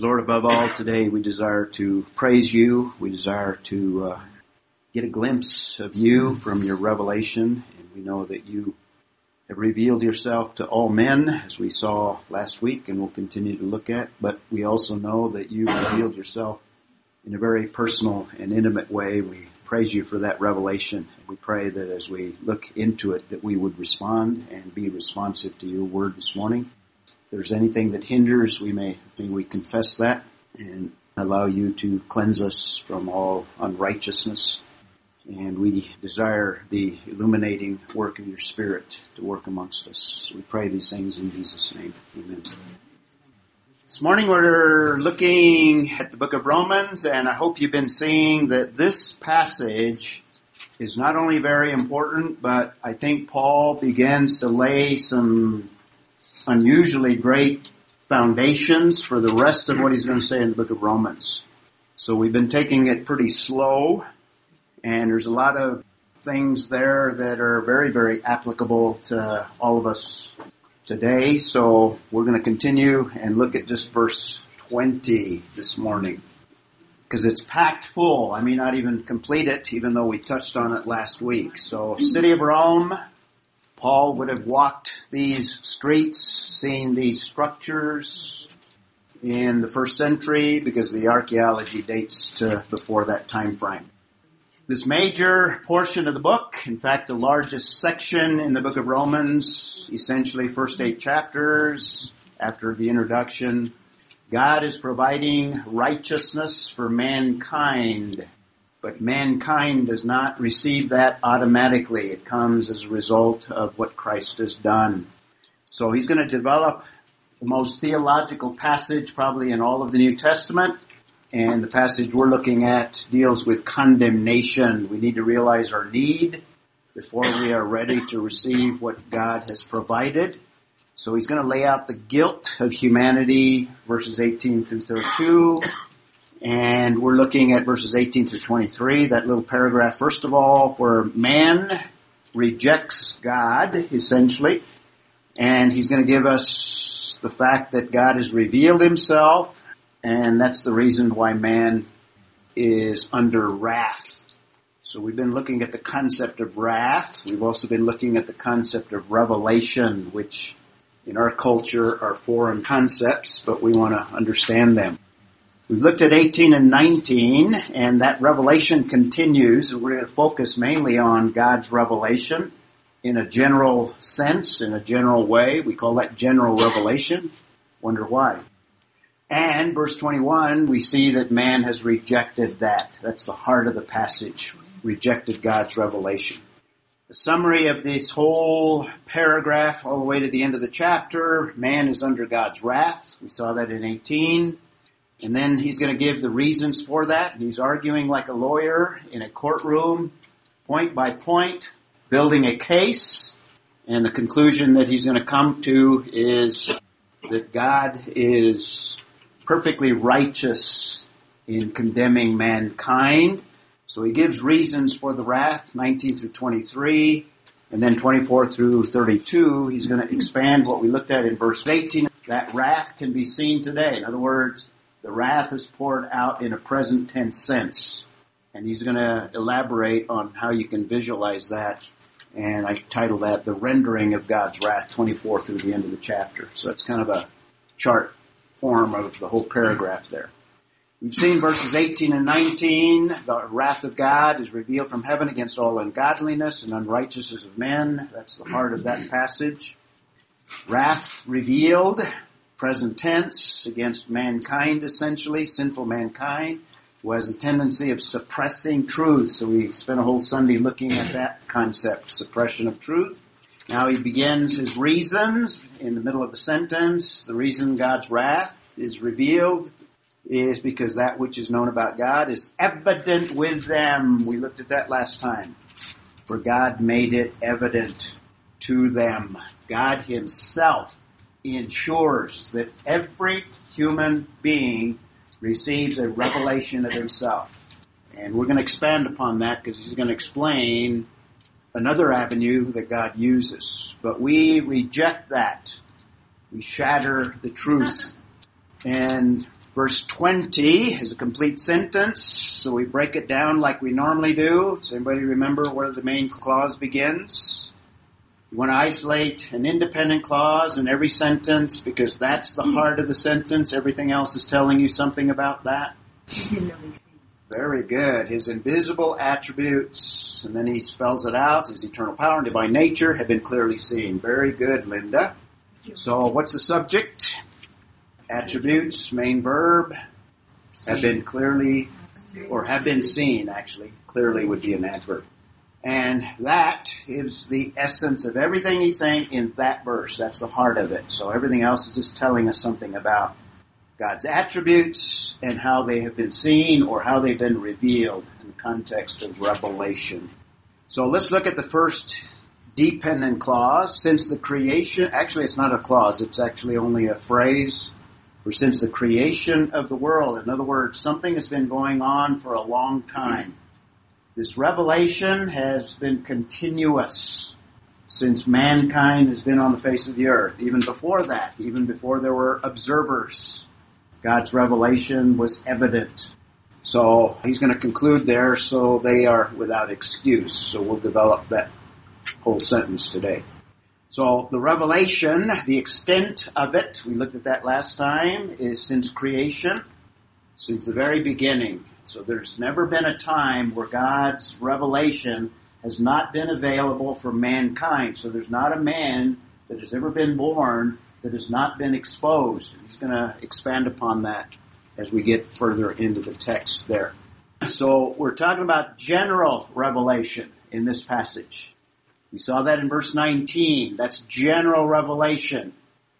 Lord, above all, today we desire to praise you. We desire to uh, get a glimpse of you from your revelation, and we know that you have revealed yourself to all men, as we saw last week and will continue to look at, but we also know that you revealed yourself in a very personal and intimate way. We praise you for that revelation. We pray that as we look into it, that we would respond and be responsive to your word this morning. There's anything that hinders, we may, may we confess that and allow you to cleanse us from all unrighteousness. And we desire the illuminating work of your Spirit to work amongst us. So we pray these things in Jesus' name. Amen. This morning we're looking at the book of Romans and I hope you've been seeing that this passage is not only very important, but I think Paul begins to lay some unusually great foundations for the rest of what he's going to say in the book of Romans. So we've been taking it pretty slow and there's a lot of things there that are very, very applicable to all of us today. So we're going to continue and look at just verse 20 this morning because it's packed full. I may not even complete it, even though we touched on it last week. So, city of Rome, Paul would have walked these streets, seen these structures in the first century because the archaeology dates to before that time frame. This major portion of the book, in fact the largest section in the book of Romans, essentially first eight chapters after the introduction, God is providing righteousness for mankind but mankind does not receive that automatically. It comes as a result of what Christ has done. So he's going to develop the most theological passage probably in all of the New Testament. And the passage we're looking at deals with condemnation. We need to realize our need before we are ready to receive what God has provided. So he's going to lay out the guilt of humanity, verses 18 through 32, and we're looking at verses 18 through 23, that little paragraph, first of all, where man rejects God, essentially. And he's going to give us the fact that God has revealed himself, and that's the reason why man is under wrath. So we've been looking at the concept of wrath. We've also been looking at the concept of revelation, which in our culture are foreign concepts, but we want to understand them. We've looked at 18 and 19, and that revelation continues. We're going to focus mainly on God's revelation in a general sense, in a general way. We call that general revelation. Wonder why. And verse 21, we see that man has rejected that. That's the heart of the passage. Rejected God's revelation. The summary of this whole paragraph all the way to the end of the chapter, man is under God's wrath. We saw that in 18. And then he's going to give the reasons for that. He's arguing like a lawyer in a courtroom, point by point, building a case. And the conclusion that he's going to come to is that God is perfectly righteous in condemning mankind. So he gives reasons for the wrath, 19 through 23, and then 24 through 32. He's going to expand what we looked at in verse 18. That wrath can be seen today. In other words, the wrath is poured out in a present tense sense. And he's going to elaborate on how you can visualize that. And I title that The Rendering of God's Wrath 24 through the end of the chapter. So it's kind of a chart form of the whole paragraph there. We've seen verses 18 and 19. The wrath of God is revealed from heaven against all ungodliness and unrighteousness of men. That's the heart of that passage. Wrath revealed present tense against mankind essentially, sinful mankind, who has a tendency of suppressing truth. So we spent a whole Sunday looking at that concept, suppression of truth. Now he begins his reasons in the middle of the sentence. The reason God's wrath is revealed is because that which is known about God is evident with them. We looked at that last time. For God made it evident to them. God himself ensures that every human being receives a revelation of himself. And we're going to expand upon that because he's going to explain another avenue that God uses. But we reject that. We shatter the truth. And Verse 20 is a complete sentence, so we break it down like we normally do. Does anybody remember where the main clause begins? You want to isolate an independent clause in every sentence because that's the heart of the sentence. Everything else is telling you something about that. Very good. His invisible attributes, and then he spells it out, his eternal power and divine nature have been clearly seen. Very good, Linda. So what's the subject? Attributes, main verb, have been clearly, or have been seen actually. Clearly would be an adverb. And that is the essence of everything he's saying in that verse. That's the heart of it. So everything else is just telling us something about God's attributes and how they have been seen or how they've been revealed in the context of revelation. So let's look at the first dependent clause. Since the creation, actually it's not a clause, it's actually only a phrase. For since the creation of the world, in other words, something has been going on for a long time. This revelation has been continuous since mankind has been on the face of the earth. Even before that, even before there were observers God's revelation was evident. So he's going to conclude there, so they are without excuse. So we'll develop that whole sentence today. So the revelation, the extent of it, we looked at that last time, is since creation, since the very beginning. So there's never been a time where God's revelation has not been available for mankind. So there's not a man that has ever been born that has not been exposed. He's going to expand upon that as we get further into the text there. So we're talking about general revelation in this passage. We saw that in verse 19. That's general revelation.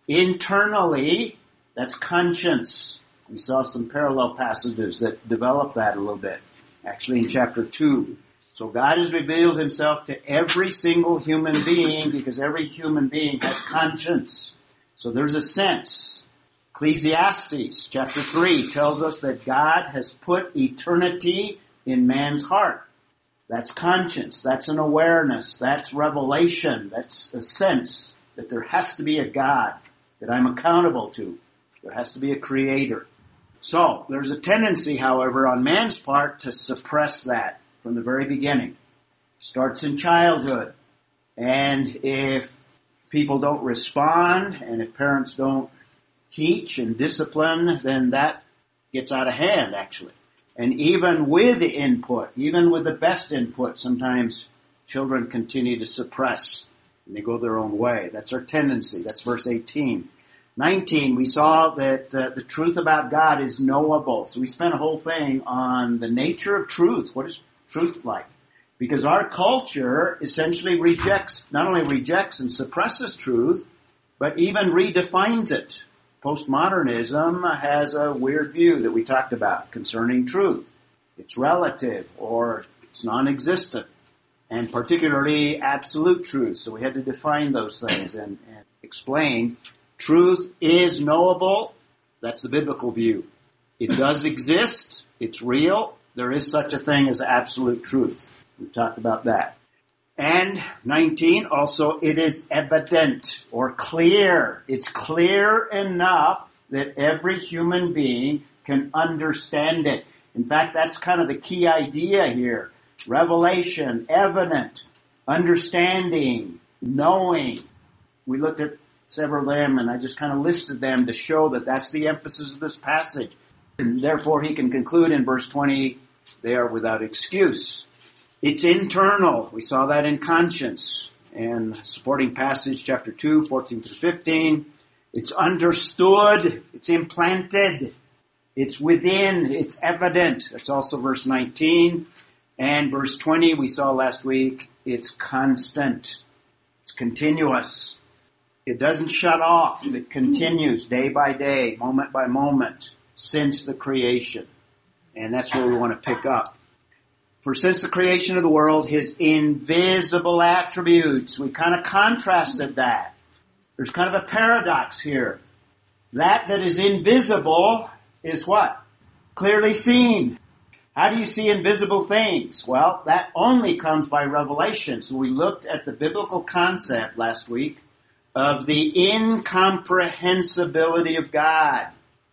Internally, that's conscience. We saw some parallel passages that develop that a little bit. Actually in chapter 2. So God has revealed himself to every single human being because every human being has conscience. So there's a sense. Ecclesiastes chapter 3 tells us that God has put eternity in man's heart. That's conscience. That's an awareness. That's revelation. That's a sense that there has to be a God that I'm accountable to. There has to be a creator. So, there's a tendency, however, on man's part to suppress that from the very beginning. Starts in childhood. And if people don't respond and if parents don't teach and discipline, then that gets out of hand actually. And even with input, even with the best input, sometimes children continue to suppress and they go their own way. That's our tendency. That's verse 18. 19, we saw that uh, the truth about God is knowable. So we spent a whole thing on the nature of truth. What is truth like? Because our culture essentially rejects, not only rejects and suppresses truth, but even redefines it. Postmodernism has a weird view that we talked about concerning truth. It's relative or it's non-existent and particularly absolute truth. So we had to define those things and, and explain truth is knowable. That's the biblical view. It does exist. It's real. There is such a thing as absolute truth. We talked about that. And 19, also, it is evident or clear. It's clear enough that every human being can understand it. In fact, that's kind of the key idea here. Revelation, evident, understanding, knowing. We looked at several of them and I just kind of listed them to show that that's the emphasis of this passage. And therefore he can conclude in verse 20, they are without excuse. It's internal. We saw that in conscience and supporting passage chapter 2, 14 through 15. It's understood. It's implanted. It's within. It's evident. That's also verse 19. And verse 20 we saw last week. It's constant. It's continuous. It doesn't shut off. It continues day by day, moment by moment, since the creation. And that's where we want to pick up. For since the creation of the world, his invisible attributes, we kind of contrasted that. There's kind of a paradox here. That that is invisible is what? Clearly seen. How do you see invisible things? Well, that only comes by revelation. So we looked at the biblical concept last week of the incomprehensibility of God.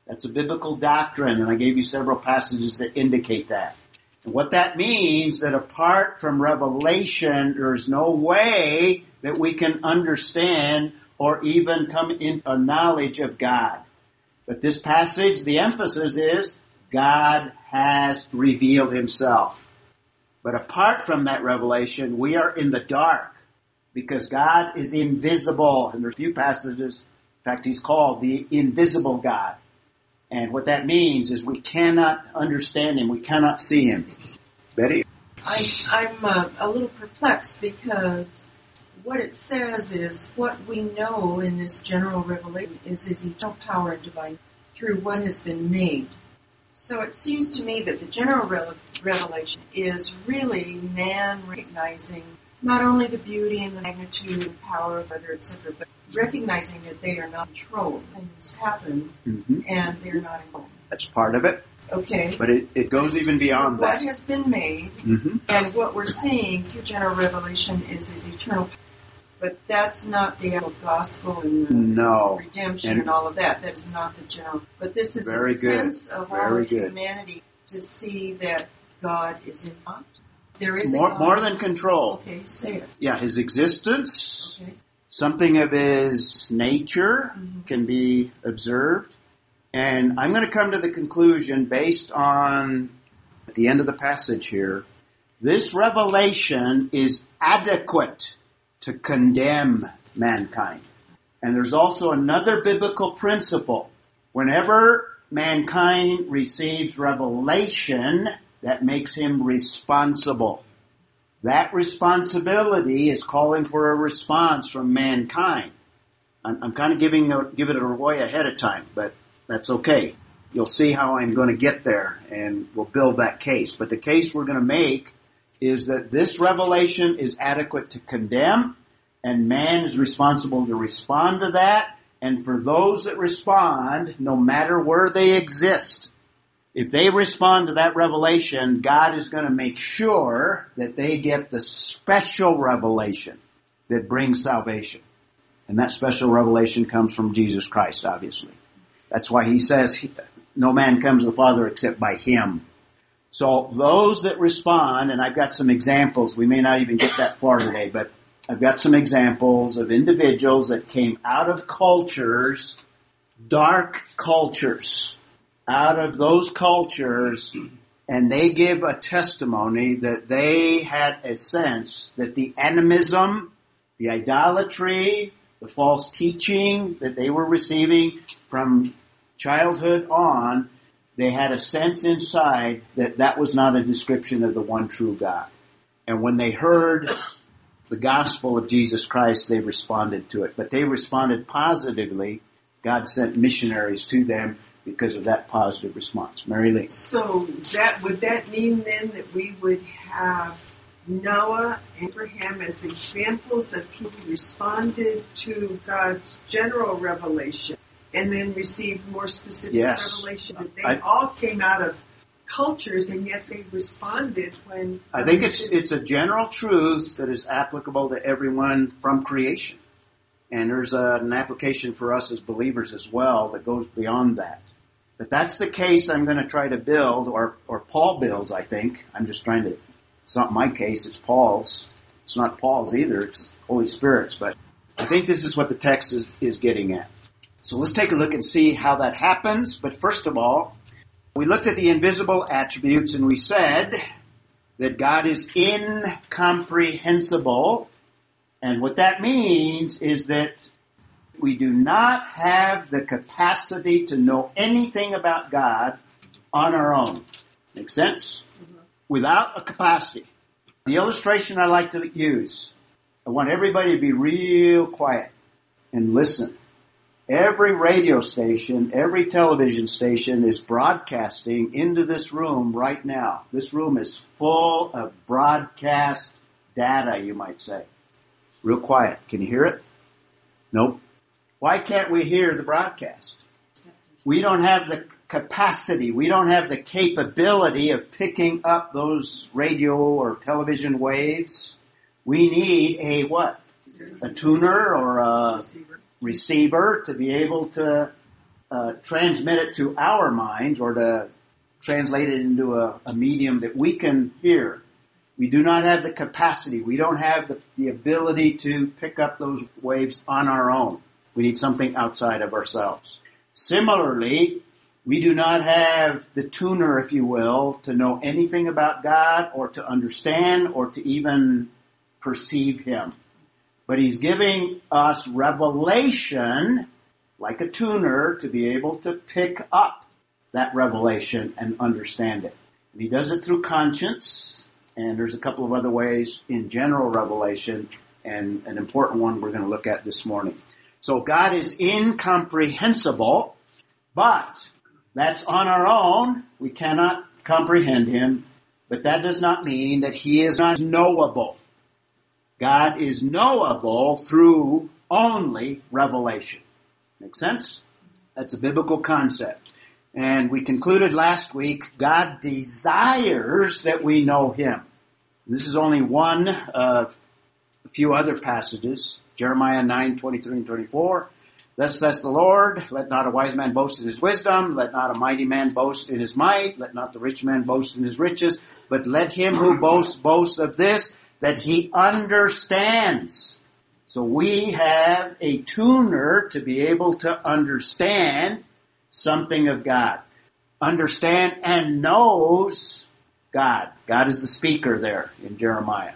That's a biblical doctrine, and I gave you several passages that indicate that. And what that means that apart from revelation, there's no way that we can understand or even come in a knowledge of God. But this passage, the emphasis is God has revealed himself. But apart from that revelation, we are in the dark because God is invisible. And there's a few passages, in fact, he's called the invisible God. And what that means is we cannot understand him. We cannot see him. Betty? I, I'm uh, a little perplexed because what it says is what we know in this general revelation is his eternal power and divine through what has been made. So it seems to me that the general revelation is really man recognizing not only the beauty and the magnitude and power of other, etc., but recognizing that they are not controlled. Things happen mm-hmm. and they're not involved. That's part of it. Okay. But it, it goes even beyond what that. What has been made mm-hmm. and what we're seeing through general revelation is his eternal but that's not the gospel and the no. redemption and, and, all of that. That's not the general. But this is a good. sense of Very all good. humanity to see that God is in mind. There is more, more than control. Okay, say it. Yeah, his existence, okay. something of his nature mm-hmm. can be observed. And I'm going to come to the conclusion based on at the end of the passage here. This revelation is adequate to condemn mankind. And there's also another biblical principle. Whenever mankind receives revelation, that makes him responsible. That responsibility is calling for a response from mankind. I'm, I'm kind of giving giving it away ahead of time, but that's okay. You'll see how I'm going to get there, and we'll build that case. But the case we're going to make is that this revelation is adequate to condemn, and man is responsible to respond to that. And for those that respond, no matter where they exist, if they respond to that revelation, God is going to make sure that they get the special revelation that brings salvation. And that special revelation comes from Jesus Christ, obviously. That's why he says, no man comes to the Father except by him. So those that respond, and I've got some examples, we may not even get that far today, but I've got some examples of individuals that came out of cultures, dark cultures, out of those cultures, and they give a testimony that they had a sense that the animism, the idolatry, the false teaching that they were receiving from childhood on they had a sense inside that that was not a description of the one true God. And when they heard the gospel of Jesus Christ, they responded to it. But they responded positively. God sent missionaries to them because of that positive response. Mary Lee. So that would that mean then that we would have Noah, Abraham as examples of people who responded to God's general revelation and then received more specific yes. revelation that they I, all came out of cultures and yet they responded when I think it's it's a general truth that is applicable to everyone from creation. And there's a, an application for us as believers as well that goes beyond that. But that's the case I'm going to try to build, or, or Paul builds, I think. I'm just trying to, it's not my case, it's Paul's. It's not Paul's either, it's Holy Spirit's, but I think this is what the text is, is getting at. So let's take a look and see how that happens. But first of all, we looked at the invisible attributes and we said that God is incomprehensible. And what that means is that we do not have the capacity to know anything about God on our own. Make sense? Mm-hmm. Without a capacity. The illustration I like to use, I want everybody to be real quiet and listen. Every radio station, every television station is broadcasting into this room right now. This room is full of broadcast data, you might say. Real quiet. Can you hear it? Nope. Why can't we hear the broadcast? We don't have the capacity, we don't have the capability of picking up those radio or television waves. We need a what? A tuner or a receiver to be able to uh, transmit it to our minds or to translate it into a, a, medium that we can hear. We do not have the capacity. We don't have the, the ability to pick up those waves on our own. We need something outside of ourselves. Similarly, we do not have the tuner, if you will, to know anything about God or to understand or to even perceive Him. But He's giving us revelation like a tuner to be able to pick up that revelation and understand it. And He does it through conscience, and there's a couple of other ways in general revelation, and an important one we're going to look at this morning. So God is incomprehensible, but that's on our own. We cannot comprehend Him, but that does not mean that He is not knowable. God is knowable through only revelation. Make sense? That's a biblical concept. And we concluded last week, God desires that we know Him. This is only one of a few other passages. Jeremiah 9, 23 and 24. Thus says the Lord, let not a wise man boast in his wisdom, let not a mighty man boast in his might, let not the rich man boast in his riches, but let him who boasts boast of this, that he understands. So we have a tuner to be able to understand something of God. Understand and knows God. God is the speaker there in Jeremiah.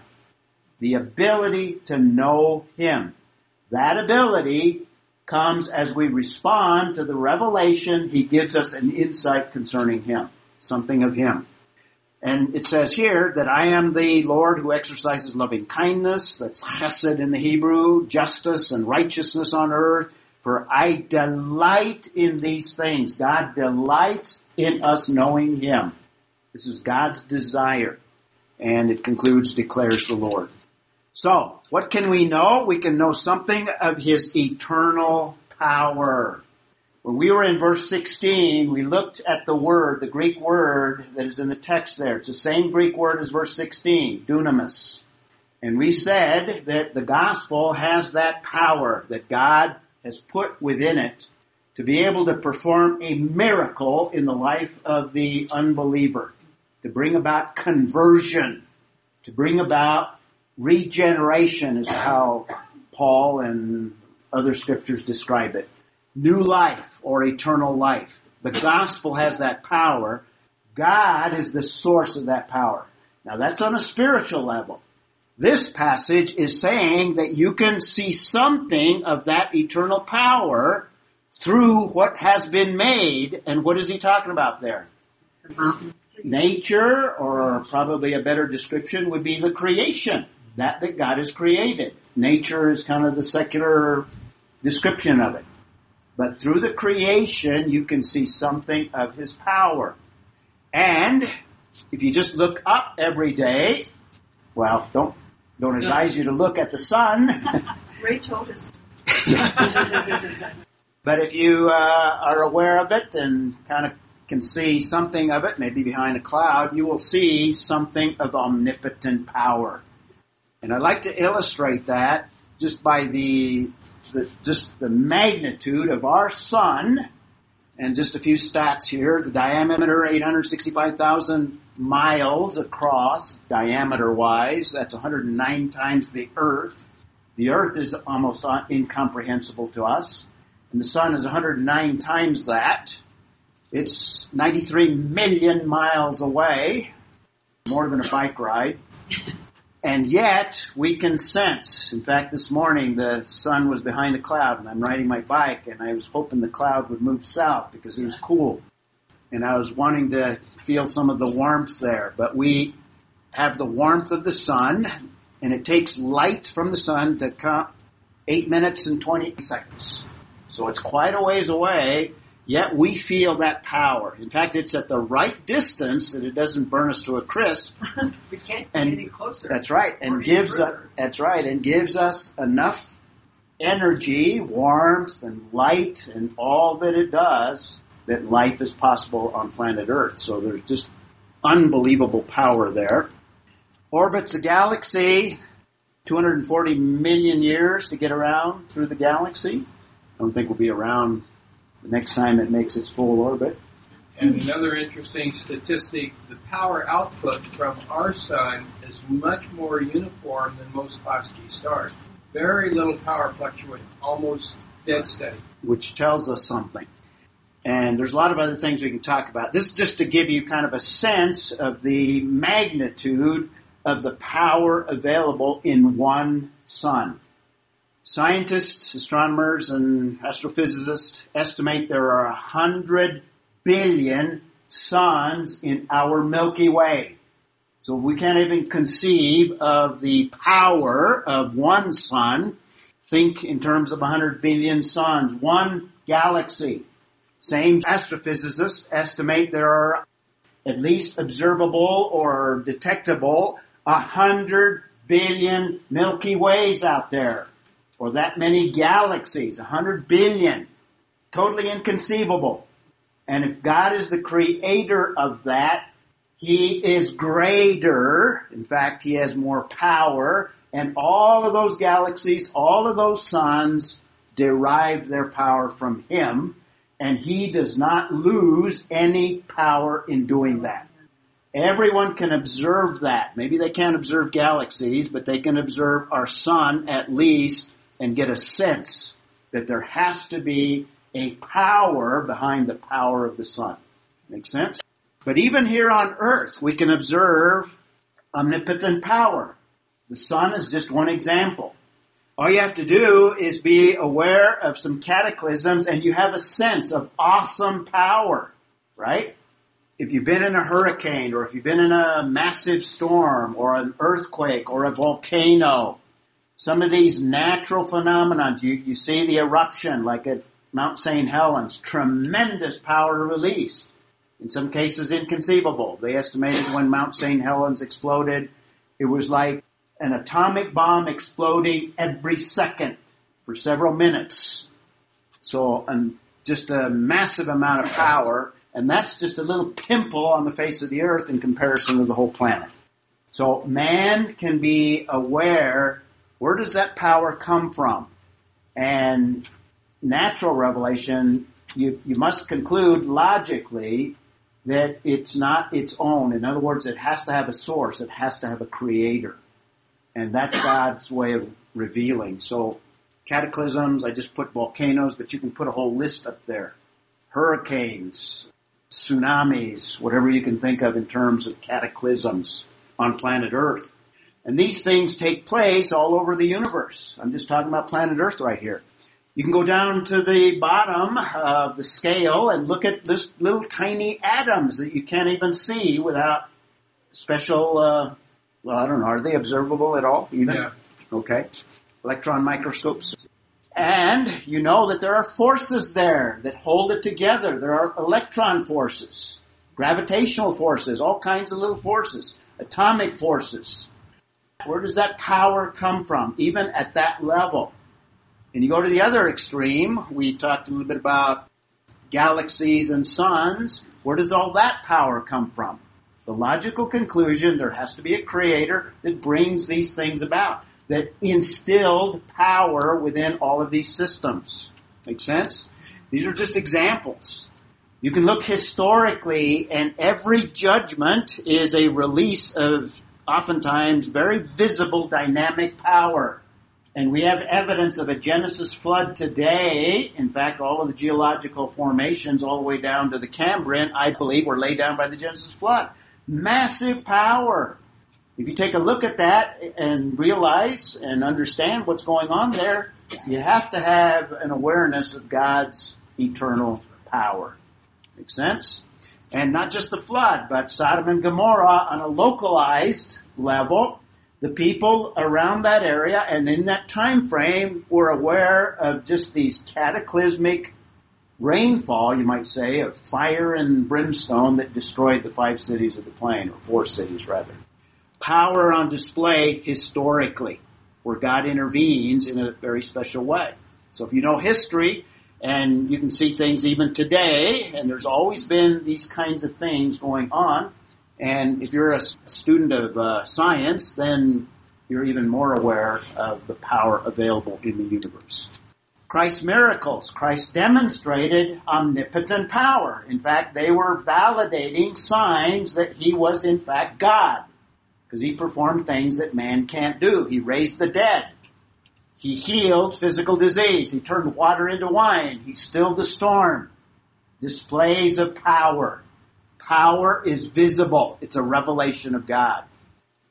The ability to know Him. That ability comes as we respond to the revelation. He gives us an insight concerning Him. Something of Him. And it says here that I am the Lord who exercises loving kindness, that's chesed in the Hebrew, justice and righteousness on earth, for I delight in these things. God delights in us knowing Him. This is God's desire. And it concludes, declares the Lord. So, what can we know? We can know something of His eternal power. When we were in verse 16, we looked at the word, the Greek word that is in the text there. It's the same Greek word as verse 16, dunamis. And we said that the gospel has that power that God has put within it to be able to perform a miracle in the life of the unbeliever, to bring about conversion, to bring about regeneration is how Paul and other scriptures describe it new life or eternal life. The gospel has that power. God is the source of that power. Now that's on a spiritual level. This passage is saying that you can see something of that eternal power through what has been made. And what is he talking about there? Nature, or probably a better description would be the creation. That that God has created. Nature is kind of the secular description of it. But through the creation, you can see something of His power. And if you just look up every day, well, don't don't advise you to look at the sun. Ray told us. but if you uh, are aware of it and kind of can see something of it, maybe behind a cloud, you will see something of omnipotent power. And I'd like to illustrate that just by the the, just the magnitude of our sun, and just a few stats here. The diameter, 865,000 miles across, diameter wise. That's 109 times the Earth. The Earth is almost incomprehensible to us. And the sun is 109 times that. It's 93 million miles away. More than a bike ride. And yet we can sense. In fact, this morning the sun was behind a cloud and I'm riding my bike and I was hoping the cloud would move south because it was cool. And I was wanting to feel some of the warmth there. But we have the warmth of the sun and it takes light from the sun to come 8 minutes and 20 seconds. So it's quite a ways away Yet we feel that power. In fact, it's at the right distance that it doesn't burn us to a crisp. we can't and, any closer. That's right, and gives us that's right, and gives us enough energy, warmth, and light, and all that it does that life is possible on planet Earth. So there's just unbelievable power there. Orbits a galaxy, 240 million years to get around through the galaxy. I don't think we'll be around the next time it makes its full orbit. And another interesting statistic, the power output from our sun is much more uniform than most Class G stars. Very little power fluctuation, almost dead steady. Which tells us something. And there's a lot of other things we can talk about. This is just to give you kind of a sense of the magnitude of the power available in one sun. Scientists, astronomers, and astrophysicists estimate there are a hundred billion suns in our Milky Way. So we can't even conceive of the power of one sun. Think in terms of 100 billion suns, one galaxy. Same astrophysicists estimate there are at least observable or detectable 100 billion Milky Ways out there. Or that many galaxies, 100 billion. Totally inconceivable. And if God is the creator of that, He is greater. In fact, He has more power. And all of those galaxies, all of those suns derive their power from Him. And He does not lose any power in doing that. Everyone can observe that. Maybe they can't observe galaxies, but they can observe our sun at least and get a sense that there has to be a power behind the power of the sun. Make sense? But even here on earth, we can observe omnipotent power. The sun is just one example. All you have to do is be aware of some cataclysms and you have a sense of awesome power, right? If you've been in a hurricane or if you've been in a massive storm or an earthquake or a volcano, some of these natural phenomena, you, you see the eruption like at Mount St. Helens, tremendous power release. In some cases inconceivable. They estimated when Mount St. Helens exploded, it was like an atomic bomb exploding every second for several minutes. So um, just a massive amount of power, and that's just a little pimple on the face of the earth in comparison to the whole planet. So man can be aware, where does that power come from? And natural revelation, you, you must conclude logically that it's not its own. In other words, it has to have a source. It has to have a creator. And that's God's way of revealing. So cataclysms, I just put volcanoes, but you can put a whole list up there. Hurricanes, tsunamis, whatever you can think of in terms of cataclysms on planet Earth. And these things take place all over the universe. I'm just talking about planet Earth right here. You can go down to the bottom of the scale and look at this little tiny atoms that you can't even see without special, uh, well, I don't know, are they observable at all even? Yeah. Okay. Electron microscopes. And you know that there are forces there that hold it together. There are electron forces, gravitational forces, all kinds of little forces, atomic forces. Where does that power come from, even at that level? And you go to the other extreme, we talked a little bit about galaxies and suns. Where does all that power come from? The logical conclusion, there has to be a creator that brings these things about, that instilled power within all of these systems. Make sense? These are just examples. You can look historically and every judgment is a release of oftentimes very visible dynamic power. And we have evidence of a Genesis flood today. In fact, all of the geological formations all the way down to the Cambrian, I believe, were laid down by the Genesis flood. Massive power. If you take a look at that and realize and understand what's going on there, you have to have an awareness of God's eternal power. Make sense? And not just the flood, but Sodom and Gomorrah on a localized level the people around that area and in that time frame were aware of just these cataclysmic rainfall, you might say, of fire and brimstone that destroyed the five cities of the plain, or four cities rather. Power on display historically, where God intervenes in a very special way. So if you know history, and you can see things even today, and there's always been these kinds of things going on, and if you're a student of uh, science, then you're even more aware of the power available in the universe. Christ's miracles. Christ demonstrated omnipotent power. In fact, they were validating signs that he was in fact God. Because he performed things that man can't do. He raised the dead. He healed physical disease. He turned water into wine. He stilled the storm. Displays of power. Power is visible. It's a revelation of God.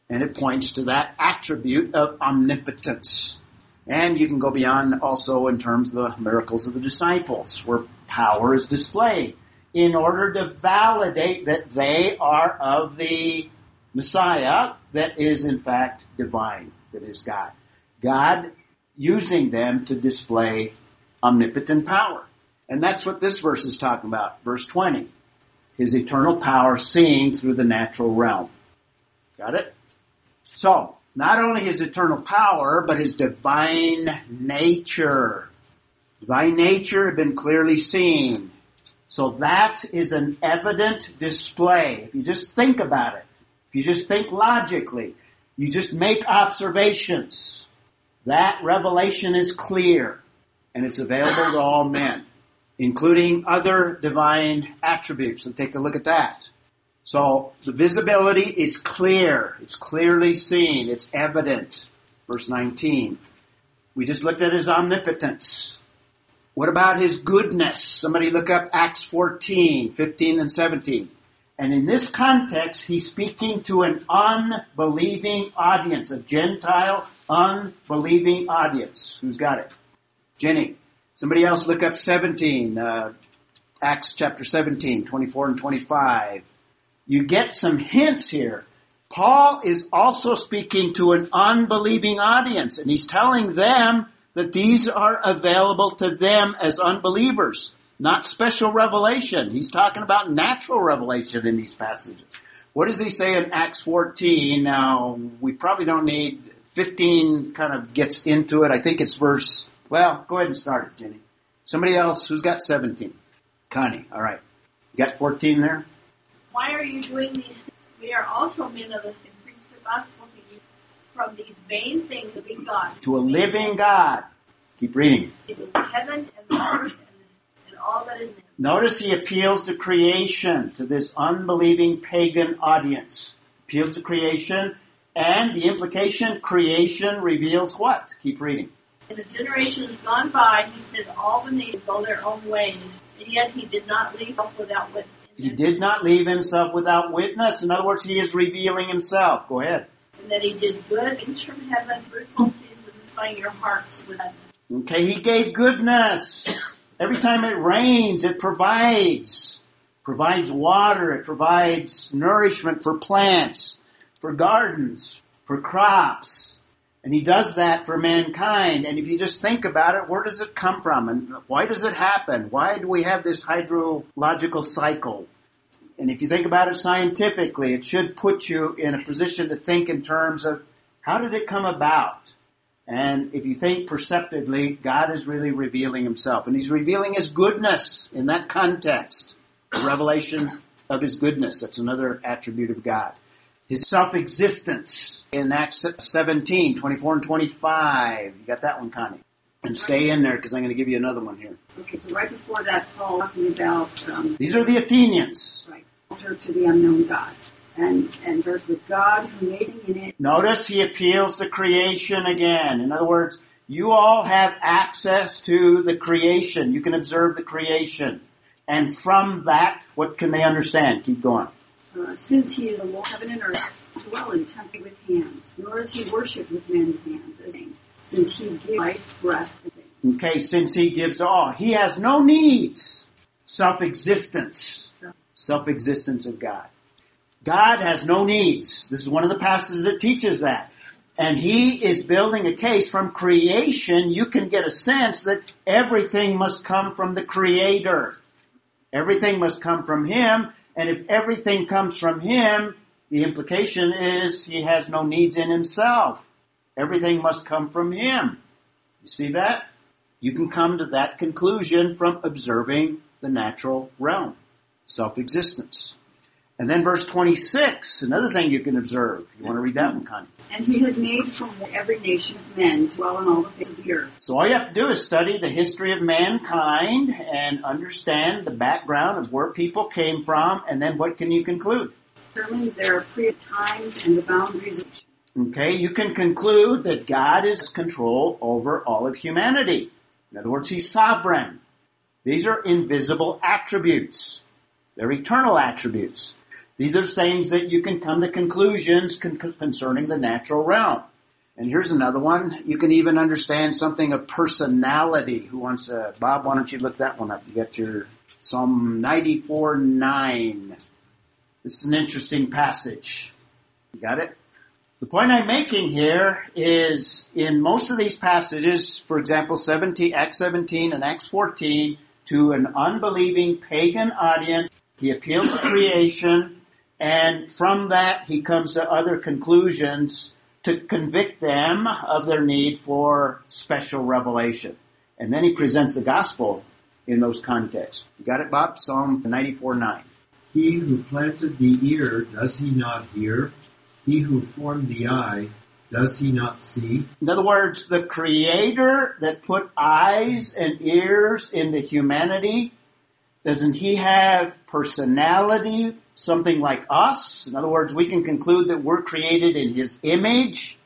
And it points to that attribute of omnipotence. And you can go beyond also in terms of the miracles of the disciples, where power is displayed in order to validate that they are of the Messiah that is in fact divine, that is God. God using them to display omnipotent power. And that's what this verse is talking about. Verse 20. His eternal power seen through the natural realm. Got it? So, not only his eternal power, but his divine nature. Divine nature had been clearly seen. So that is an evident display. If you just think about it, if you just think logically, you just make observations, that revelation is clear and it's available to all men, including other divine attributes. So take a look at that. So the visibility is clear. It's clearly seen. It's evident. Verse 19. We just looked at his omnipotence. What about his goodness? Somebody look up Acts 14, 15 and 17. And in this context, he's speaking to an unbelieving audience, a Gentile unbelieving audience. Who's got it? Jenny. Somebody else look up 17, uh, Acts chapter 17, 24 and 25 you get some hints here. Paul is also speaking to an unbelieving audience and he's telling them that these are available to them as unbelievers, not special revelation. He's talking about natural revelation in these passages. What does he say in Acts 14? Now, we probably don't need 15 kind of gets into it. I think it's verse, well, go ahead and start it, Jenny. Somebody else who's got 17? Connie, all right. You got 14 there? Why are you doing these things? We are also men of the same. Preach the gospel to you from these vain things of God. To a living God. Keep reading. It is heaven and the earth Notice he appeals to creation, to this unbelieving pagan audience. Appeals to creation, and the implication, creation reveals what? Keep reading. In the generations gone by, he said all the nations go their own ways, and yet he did not leave us without witness. He did not leave himself without witness. In other words, he is revealing himself. Go ahead. And that he did good things from heaven, fruitful seasons, filling your hearts with goodness. Okay, he gave goodness. Every time it rains, it provides. Provides water, it provides nourishment for plants, for gardens, for crops. And he does that for mankind. And if you just think about it, where does it come from? And why does it happen? Why do we have this hydrological cycle? And if you think about it scientifically, it should put you in a position to think in terms of how did it come about? And if you think perceptively, God is really revealing himself. And he's revealing his goodness in that context. The revelation of his goodness. That's another attribute of God his self-existence in Acts 17, 24 and 25. You got that one, Connie. And stay in there because I'm going to give you another one here. Okay, so right before that, Paul talking about um, These are the Athenians. right altar to the unknown God, and and verse with God who made him in it. Notice he appeals to creation again. In other words, you all have access to the creation. You can observe the creation. And from that, what can they understand? Keep going. Uh, since he is a Lord of heaven and earth, dwell in temple with hands, nor is he worshipped with men's hands, as since he gives life, breath, and. Okay, since he gives all. He has no needs. Self-existence. Self-existence of God. God has no needs. This is one of the passages that teaches that. And he is building a case from creation. You can get a sense that everything must come from the creator. Everything must come from him. And if everything comes from him, the implication is he has no needs in himself. Everything must come from him. You see that? You can come to that conclusion from observing the natural realm, self-existence. And then verse 26, another thing you can observe. You want to read that one, Connie? And he has made from every nation of men dwell on all the face of the earth. So all you have to do is study the history of mankind and understand the background of where people came from, and then what can you conclude? Determine their pre times and the boundaries of Okay, you can conclude that God is control over all of humanity. In other words, He's sovereign. These are invisible attributes. They're eternal attributes. These are things that you can come to conclusions con- concerning the natural realm. And here's another one. You can even understand something of personality. Who wants to, Bob, why don't you look that one up? You got your Psalm 94, 9. This is an interesting passage. You got it? The point I'm making here is in most of these passages, for example, 17, Acts 17 and Acts 14, to an unbelieving pagan audience, he appeals to creation, and from that, he comes to other conclusions to convict them of their need for special revelation. And then he presents the gospel in those contexts. You got it, Bob? Psalm 94 9. He who planted the ear, does he not hear? He who formed the eye, does he not see? In other words, the creator that put eyes and ears into humanity, doesn't he have personality, something like us. In other words, we can conclude that we're created in His image.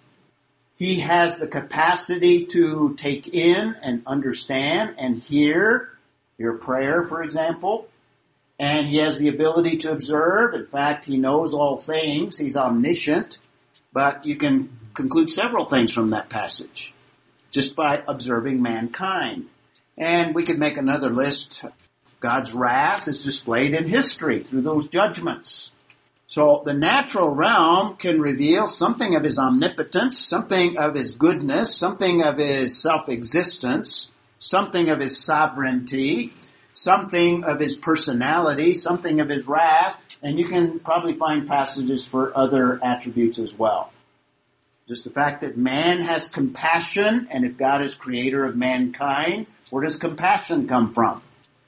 He has the capacity to take in and understand and hear your prayer, for example. And He has the ability to observe. In fact, He knows all things. He's omniscient. But you can conclude several things from that passage just by observing mankind. And we could make another list God's wrath is displayed in history through those judgments. So the natural realm can reveal something of his omnipotence, something of his goodness, something of his self-existence, something of his sovereignty, something of his personality, something of his wrath, and you can probably find passages for other attributes as well. Just the fact that man has compassion, and if God is creator of mankind, where does compassion come from?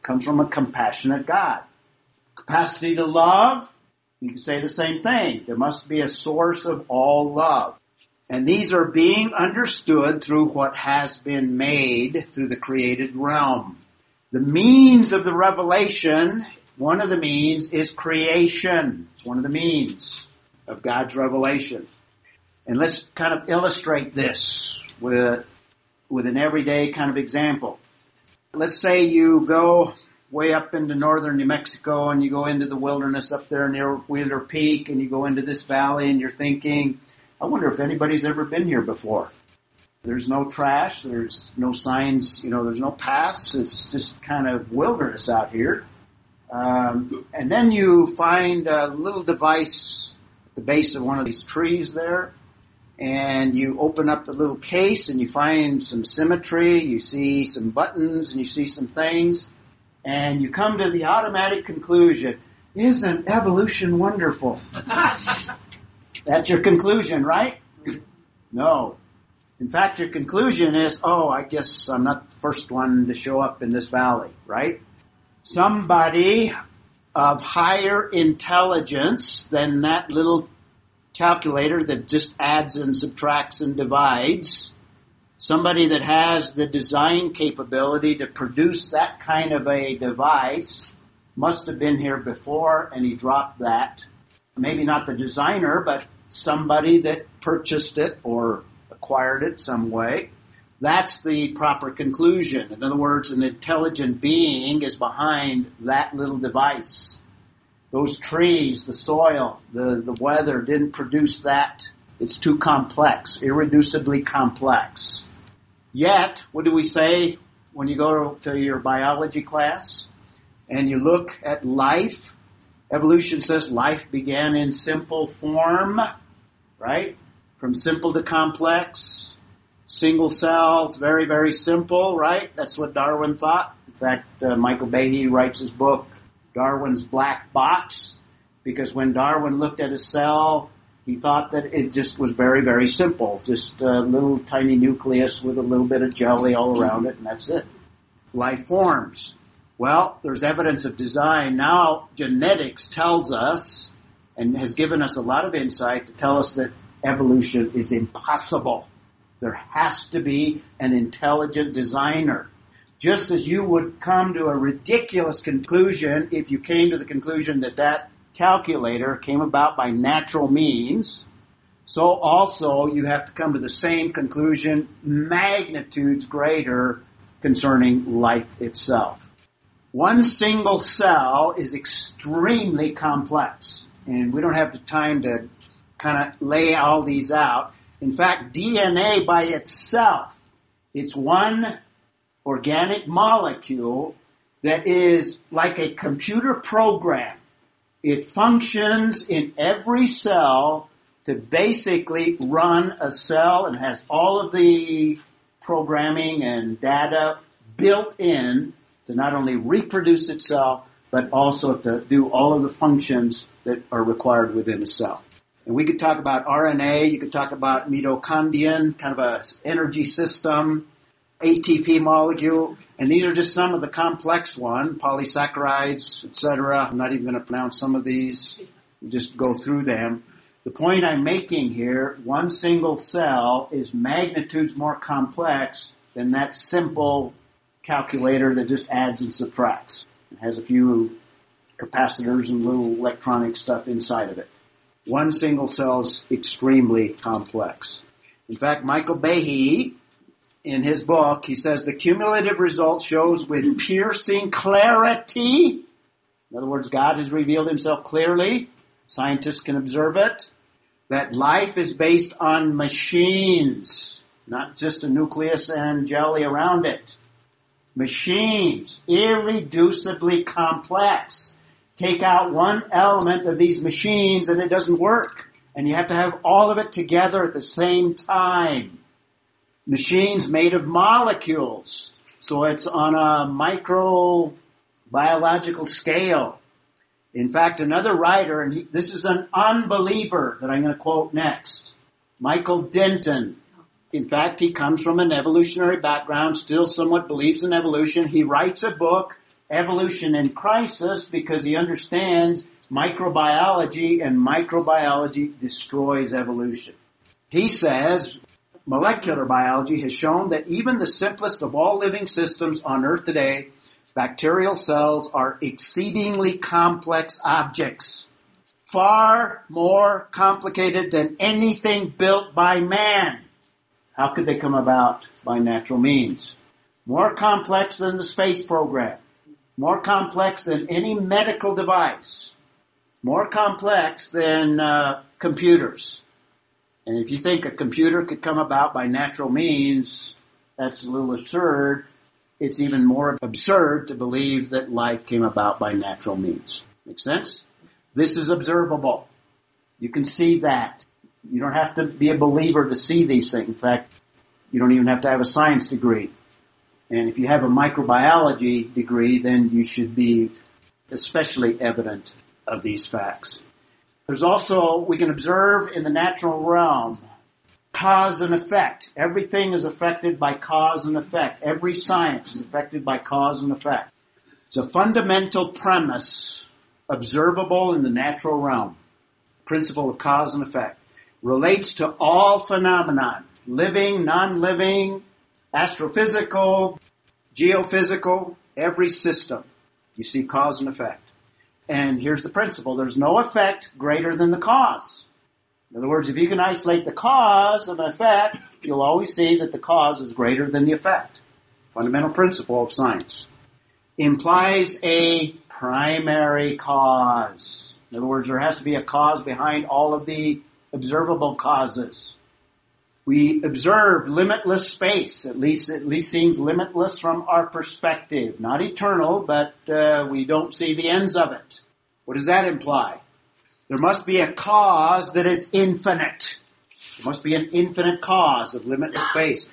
Comes from a compassionate God. Capacity to love, you can say the same thing. There must be a source of all love. And these are being understood through what has been made through the created realm. The means of the revelation, one of the means is creation. It's one of the means of God's revelation. And let's kind of illustrate this with, with an everyday kind of example. Let's say you go way up into northern New Mexico and you go into the wilderness up there near Wheeler Peak and you go into this valley and you're thinking, I wonder if anybody's ever been here before. There's no trash, there's no signs, you know, there's no paths, it's just kind of wilderness out here. Um, and then you find a little device at the base of one of these trees there and you open up the little case and you find some symmetry, you see some buttons and you see some things, and you come to the automatic conclusion, isn't evolution wonderful? That's your conclusion, right? No. In fact, your conclusion is, oh, I guess I'm not the first one to show up in this valley, right? Somebody of higher intelligence than that little calculator that just adds and subtracts and divides. Somebody that has the design capability to produce that kind of a device must have been here before and he dropped that. Maybe not the designer, but somebody that purchased it or acquired it some way. That's the proper conclusion. In other words, an intelligent being is behind that little device those trees, the soil, the, the weather didn't produce that. It's too complex, irreducibly complex. Yet, what do we say when you go to your biology class and you look at life? Evolution says life began in simple form, right? From simple to complex, single cells, very, very simple, right? That's what Darwin thought. In fact, uh, Michael Behe writes his book, Darwin's black box because when Darwin looked at a cell, he thought that it just was very, very simple. Just a little tiny nucleus with a little bit of jelly all around it and that's it. Life forms. Well, there's evidence of design. Now genetics tells us and has given us a lot of insight to tell us that evolution is impossible. There has to be an intelligent designer. Just as you would come to a ridiculous conclusion if you came to the conclusion that that calculator came about by natural means, so also you have to come to the same conclusion, magnitudes greater concerning life itself. One single cell is extremely complex, and we don't have the time to kind of lay all these out. In fact, DNA by itself, it's one organic molecule that is like a computer program. It functions in every cell to basically run a cell and has all of the programming and data built in to not only reproduce itself, but also to do all of the functions that are required within a cell. And we could talk about RNA, you could talk about mitochondrion, kind of a energy system, ATP molecule, and these are just some of the complex one, polysaccharides, etc. I'm not even going to pronounce some of these, just go through them. The point I'm making here, one single cell is magnitudes more complex than that simple calculator that just adds and subtracts. It has a few capacitors and little electronic stuff inside of it. One single cell is extremely complex. In fact, Michael Behe, in his book, he says the cumulative result shows with piercing clarity. In other words, God has revealed himself clearly. Scientists can observe it that life is based on machines, not just a nucleus and jelly around it. Machines, irreducibly complex. Take out one element of these machines and it doesn't work. And you have to have all of it together at the same time. Machines made of molecules. So it's on a microbiological scale. In fact, another writer, and he, this is an unbeliever that I'm going to quote next, Michael Denton. In fact, he comes from an evolutionary background, still somewhat believes in evolution. He writes a book, Evolution in Crisis, because he understands microbiology and microbiology destroys evolution. He says molecular biology has shown that even the simplest of all living systems on earth today Bacterial cells are exceedingly complex objects, far more complicated than anything built by man. How could they come about? By natural means. More complex than the space program. More complex than any medical device. More complex than uh, computers. And if you think a computer could come about by natural means, that's a little absurd it's even more absurd to believe that life came about by natural means. Make sense? This is observable. You can see that. You don't have to be a believer to see these things. In fact, you don't even have to have a science degree. And if you have a microbiology degree, then you should be especially evident of these facts. There's also, we can observe in the natural realm cause and effect. Everything is affected by cause and effect. Every science is affected by cause and effect. It's a fundamental premise observable in the natural realm. Principle of cause and effect. Relates to all phenomenon. Living, non-living, astrophysical, geophysical, every system. You see cause and effect. And here's the principle. There's no effect greater than the cause. In other words, if you can isolate the cause of an effect, you'll always see that the cause is greater than the effect. Fundamental principle of science. Implies a primary cause. In other words, there has to be a cause behind all of the observable causes. We observe limitless space. At least, at least seems limitless from our perspective. Not eternal, but uh, we don't see the ends of it. What does that imply? There must be a cause that is infinite. There must be an infinite cause of limitless space.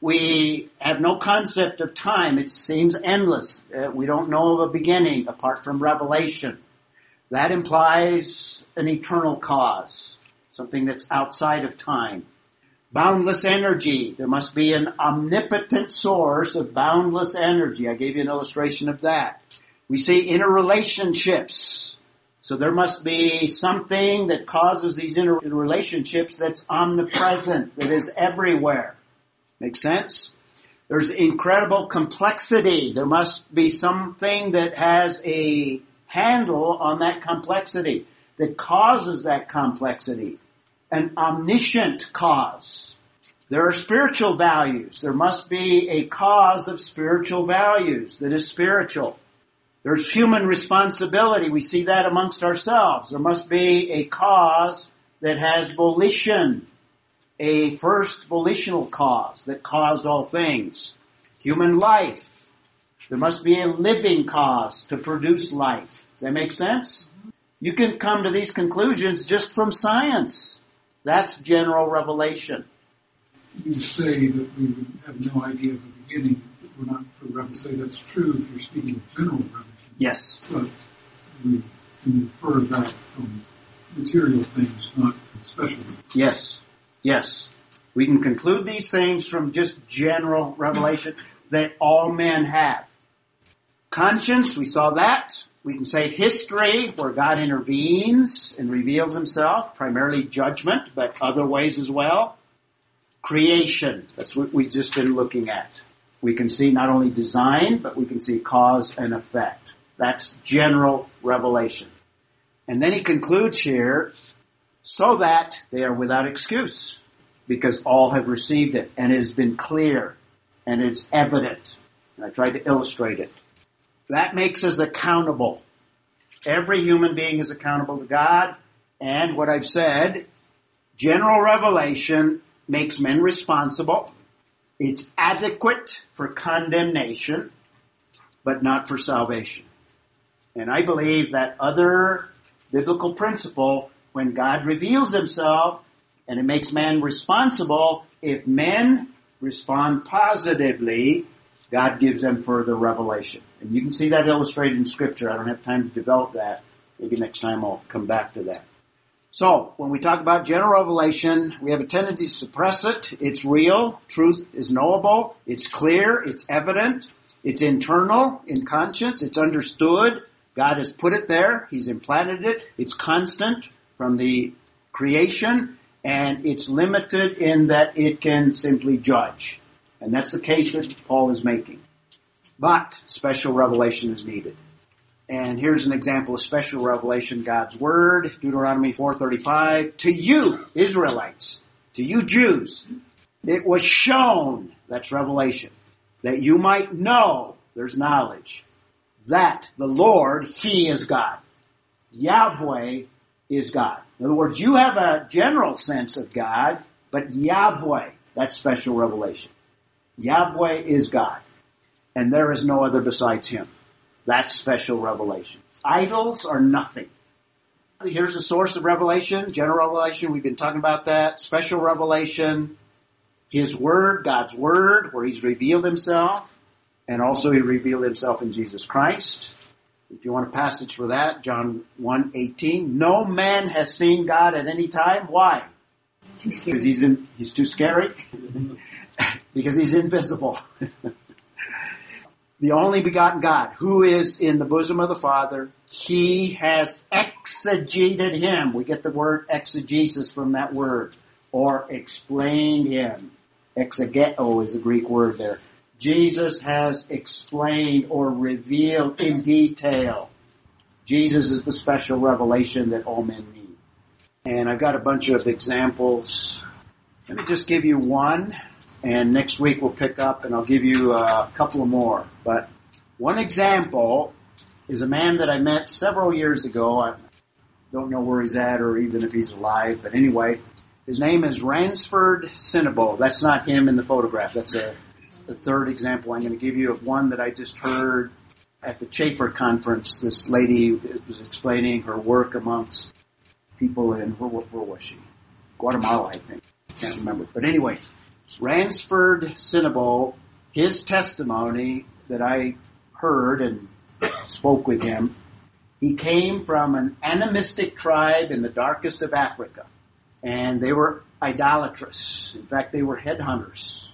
We have no concept of time. It seems endless. Uh, we don't know of a beginning apart from revelation. That implies an eternal cause, something that's outside of time. Boundless energy. There must be an omnipotent source of boundless energy. I gave you an illustration of that. We see interrelationships So there must be something that causes these interrelationships that's omnipresent, that is everywhere. Make sense? There's incredible complexity. There must be something that has a handle on that complexity, that causes that complexity. An omniscient cause. There are spiritual values. There must be a cause of spiritual values that is spiritual. There's human responsibility. We see that amongst ourselves. There must be a cause that has volition, a first volitional cause that caused all things. Human life. There must be a living cause to produce life. Does that make sense? You can come to these conclusions just from science. That's general revelation. You say that we have no idea of the beginning. We're not for to say that's true if you're speaking of general revelation. Yes. But we can infer that from material things, not special. Yes. Yes. We can conclude these things from just general revelation that all men have. Conscience, we saw that. We can say history, where God intervenes and reveals himself, primarily judgment, but other ways as well. Creation, that's what we've just been looking at. We can see not only design, but we can see cause and effect. That's general revelation. And then he concludes here, so that they are without excuse, because all have received it, and it has been clear, and it's evident. And I tried to illustrate it. That makes us accountable. Every human being is accountable to God, and what I've said, general revelation makes men responsible. It's adequate for condemnation, but not for salvation. And I believe that other biblical principle, when God reveals himself and it makes man responsible, if men respond positively, God gives them further revelation. And you can see that illustrated in scripture. I don't have time to develop that. Maybe next time I'll come back to that. So, when we talk about general revelation, we have a tendency to suppress it. It's real. Truth is knowable. It's clear. It's evident. It's internal in conscience. It's understood. God has put it there. He's implanted it. It's constant from the creation and it's limited in that it can simply judge. And that's the case that Paul is making. But special revelation is needed. And here's an example of special revelation, God's Word, Deuteronomy 4.35. To you, Israelites, to you Jews, it was shown, that's revelation, that you might know, there's knowledge, that the Lord, He is God. Yahweh is God. In other words, you have a general sense of God, but Yahweh, that's special revelation. Yahweh is God. And there is no other besides Him. That's special revelation. Idols are nothing. Here's the source of revelation, general revelation. We've been talking about that. Special revelation, His Word, God's Word, where He's revealed Himself. And also he revealed himself in Jesus Christ. If you want a passage for that, John 1, 18. No man has seen God at any time. Why? Because he's in, he's too scary. because he's invisible. the only begotten God, who is in the bosom of the Father, he has exegeted him. We get the word exegesis from that word. Or explained him. Exegeto is the Greek word there. Jesus has explained or revealed in detail. Jesus is the special revelation that all men need. And I've got a bunch of examples. Let me just give you one, and next week we'll pick up and I'll give you a couple of more. But one example is a man that I met several years ago. I don't know where he's at or even if he's alive, but anyway, his name is Ransford Sinnable. That's not him in the photograph. That's a the third example I'm going to give you of one that I just heard at the Chafer conference. This lady was explaining her work amongst people in, where, where was she? Guatemala, I think. Can't remember. But anyway, Ransford Sinnable, his testimony that I heard and spoke with him, he came from an animistic tribe in the darkest of Africa. And they were idolatrous. In fact, they were headhunters.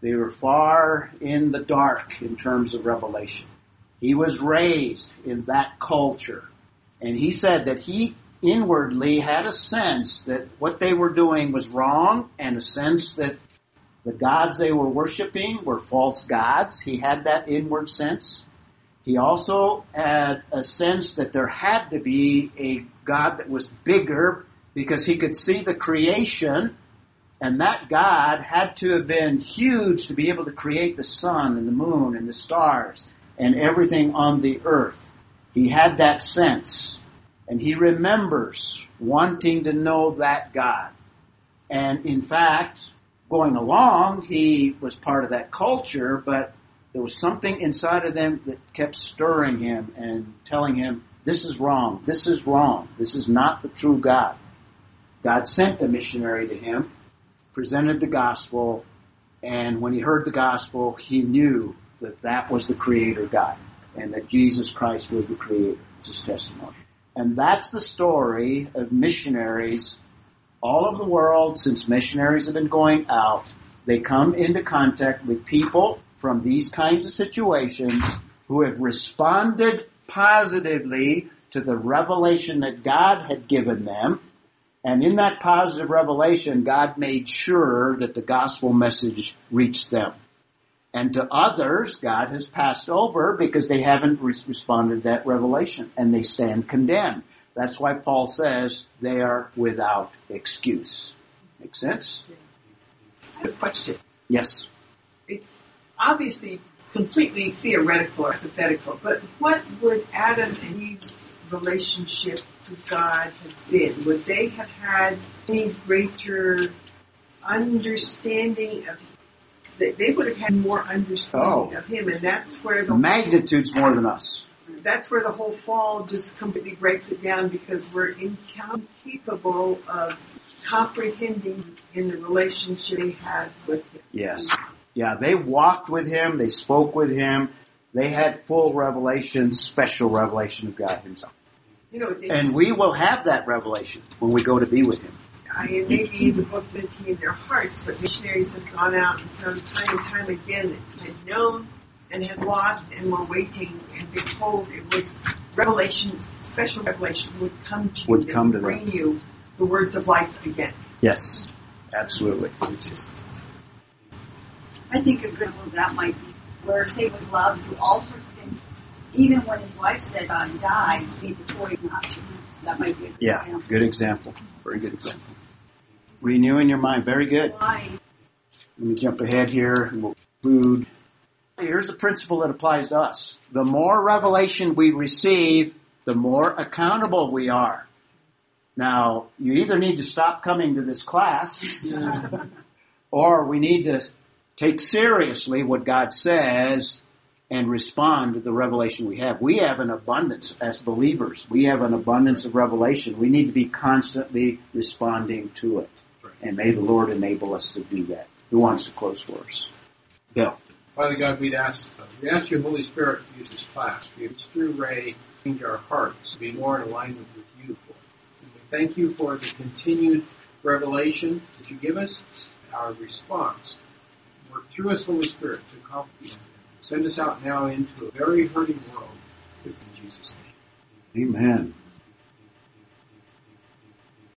They were far in the dark in terms of revelation. He was raised in that culture And he said that he inwardly had a sense that what they were doing was wrong and a sense that the gods they were worshiping were false gods. He had that inward sense. He also had a sense that there had to be a God that was bigger because he could see the creation and that God had to have been huge to be able to create the sun and the moon and the stars and everything on the earth. He had that sense. And he remembers wanting to know that God. And in fact, going along, he was part of that culture, but there was something inside of them that kept stirring him and telling him, this is wrong, this is wrong, this is not the true God. God sent a missionary to him, presented the gospel, and when he heard the gospel, he knew that that was the creator God and that Jesus Christ was the creator. It's his testimony. And that's the story of missionaries all over the world since missionaries have been going out. They come into contact with people from these kinds of situations who have responded positively to the revelation that God had given them. And in that positive revelation, God made sure that the gospel message reached them. And to others, God has passed over because they haven't re- responded to that revelation and they stand condemned. That's why Paul says they are without excuse. Make sense? I have a question. Yes. It's obviously completely theoretical or hypothetical, but what would Adam and Eve's relationship to God have been? Would they have had any greater understanding of they, they would have had more understanding Oh. of him, and that's where the magnitude's more than us. That's where the whole fall just completely breaks it down because we're incapable of comprehending in the relationship they had with him. Yes. Yeah, they walked with him, they spoke with him, they had full revelation, special revelation of God himself. You know, And we will have that revelation when we go to be with him. I mean, maybe the book eternity in their hearts, but missionaries have gone out and found time and time again that had known and had lost and were waiting and been told it would revelation, special revelation would come to you, Would that come to bring you the words of life again. Yes. Absolutely. I think a good example of that might be where Satan was allowed to do all sorts of things. Even when his wife said God died, he made the choice not to. That might be a good Yeah, example. good example. Very good example. Renewing your mind. Very good. why Let me jump ahead here and we'll conclude. Here's a principle that applies to us. The more revelation we receive, the more accountable we are. Now, you either need to stop coming to this class, or we need to take seriously what God says and respond to the revelation we have. We have an abundance as believers. We have an abundance of revelation. We need to be constantly responding to it. And may the Lord enable us to do that. Who wants to close for us? Bill. Father God, we'd ask, we ask your Holy Spirit to use this class. We use through Ray, change our hearts to be more in alignment with you. For and we thank you for the continued revelation that you give us, our response. Work through us, Holy Spirit, to accomplish. Send us out now into a very hurting world. In Jesus' name. Amen.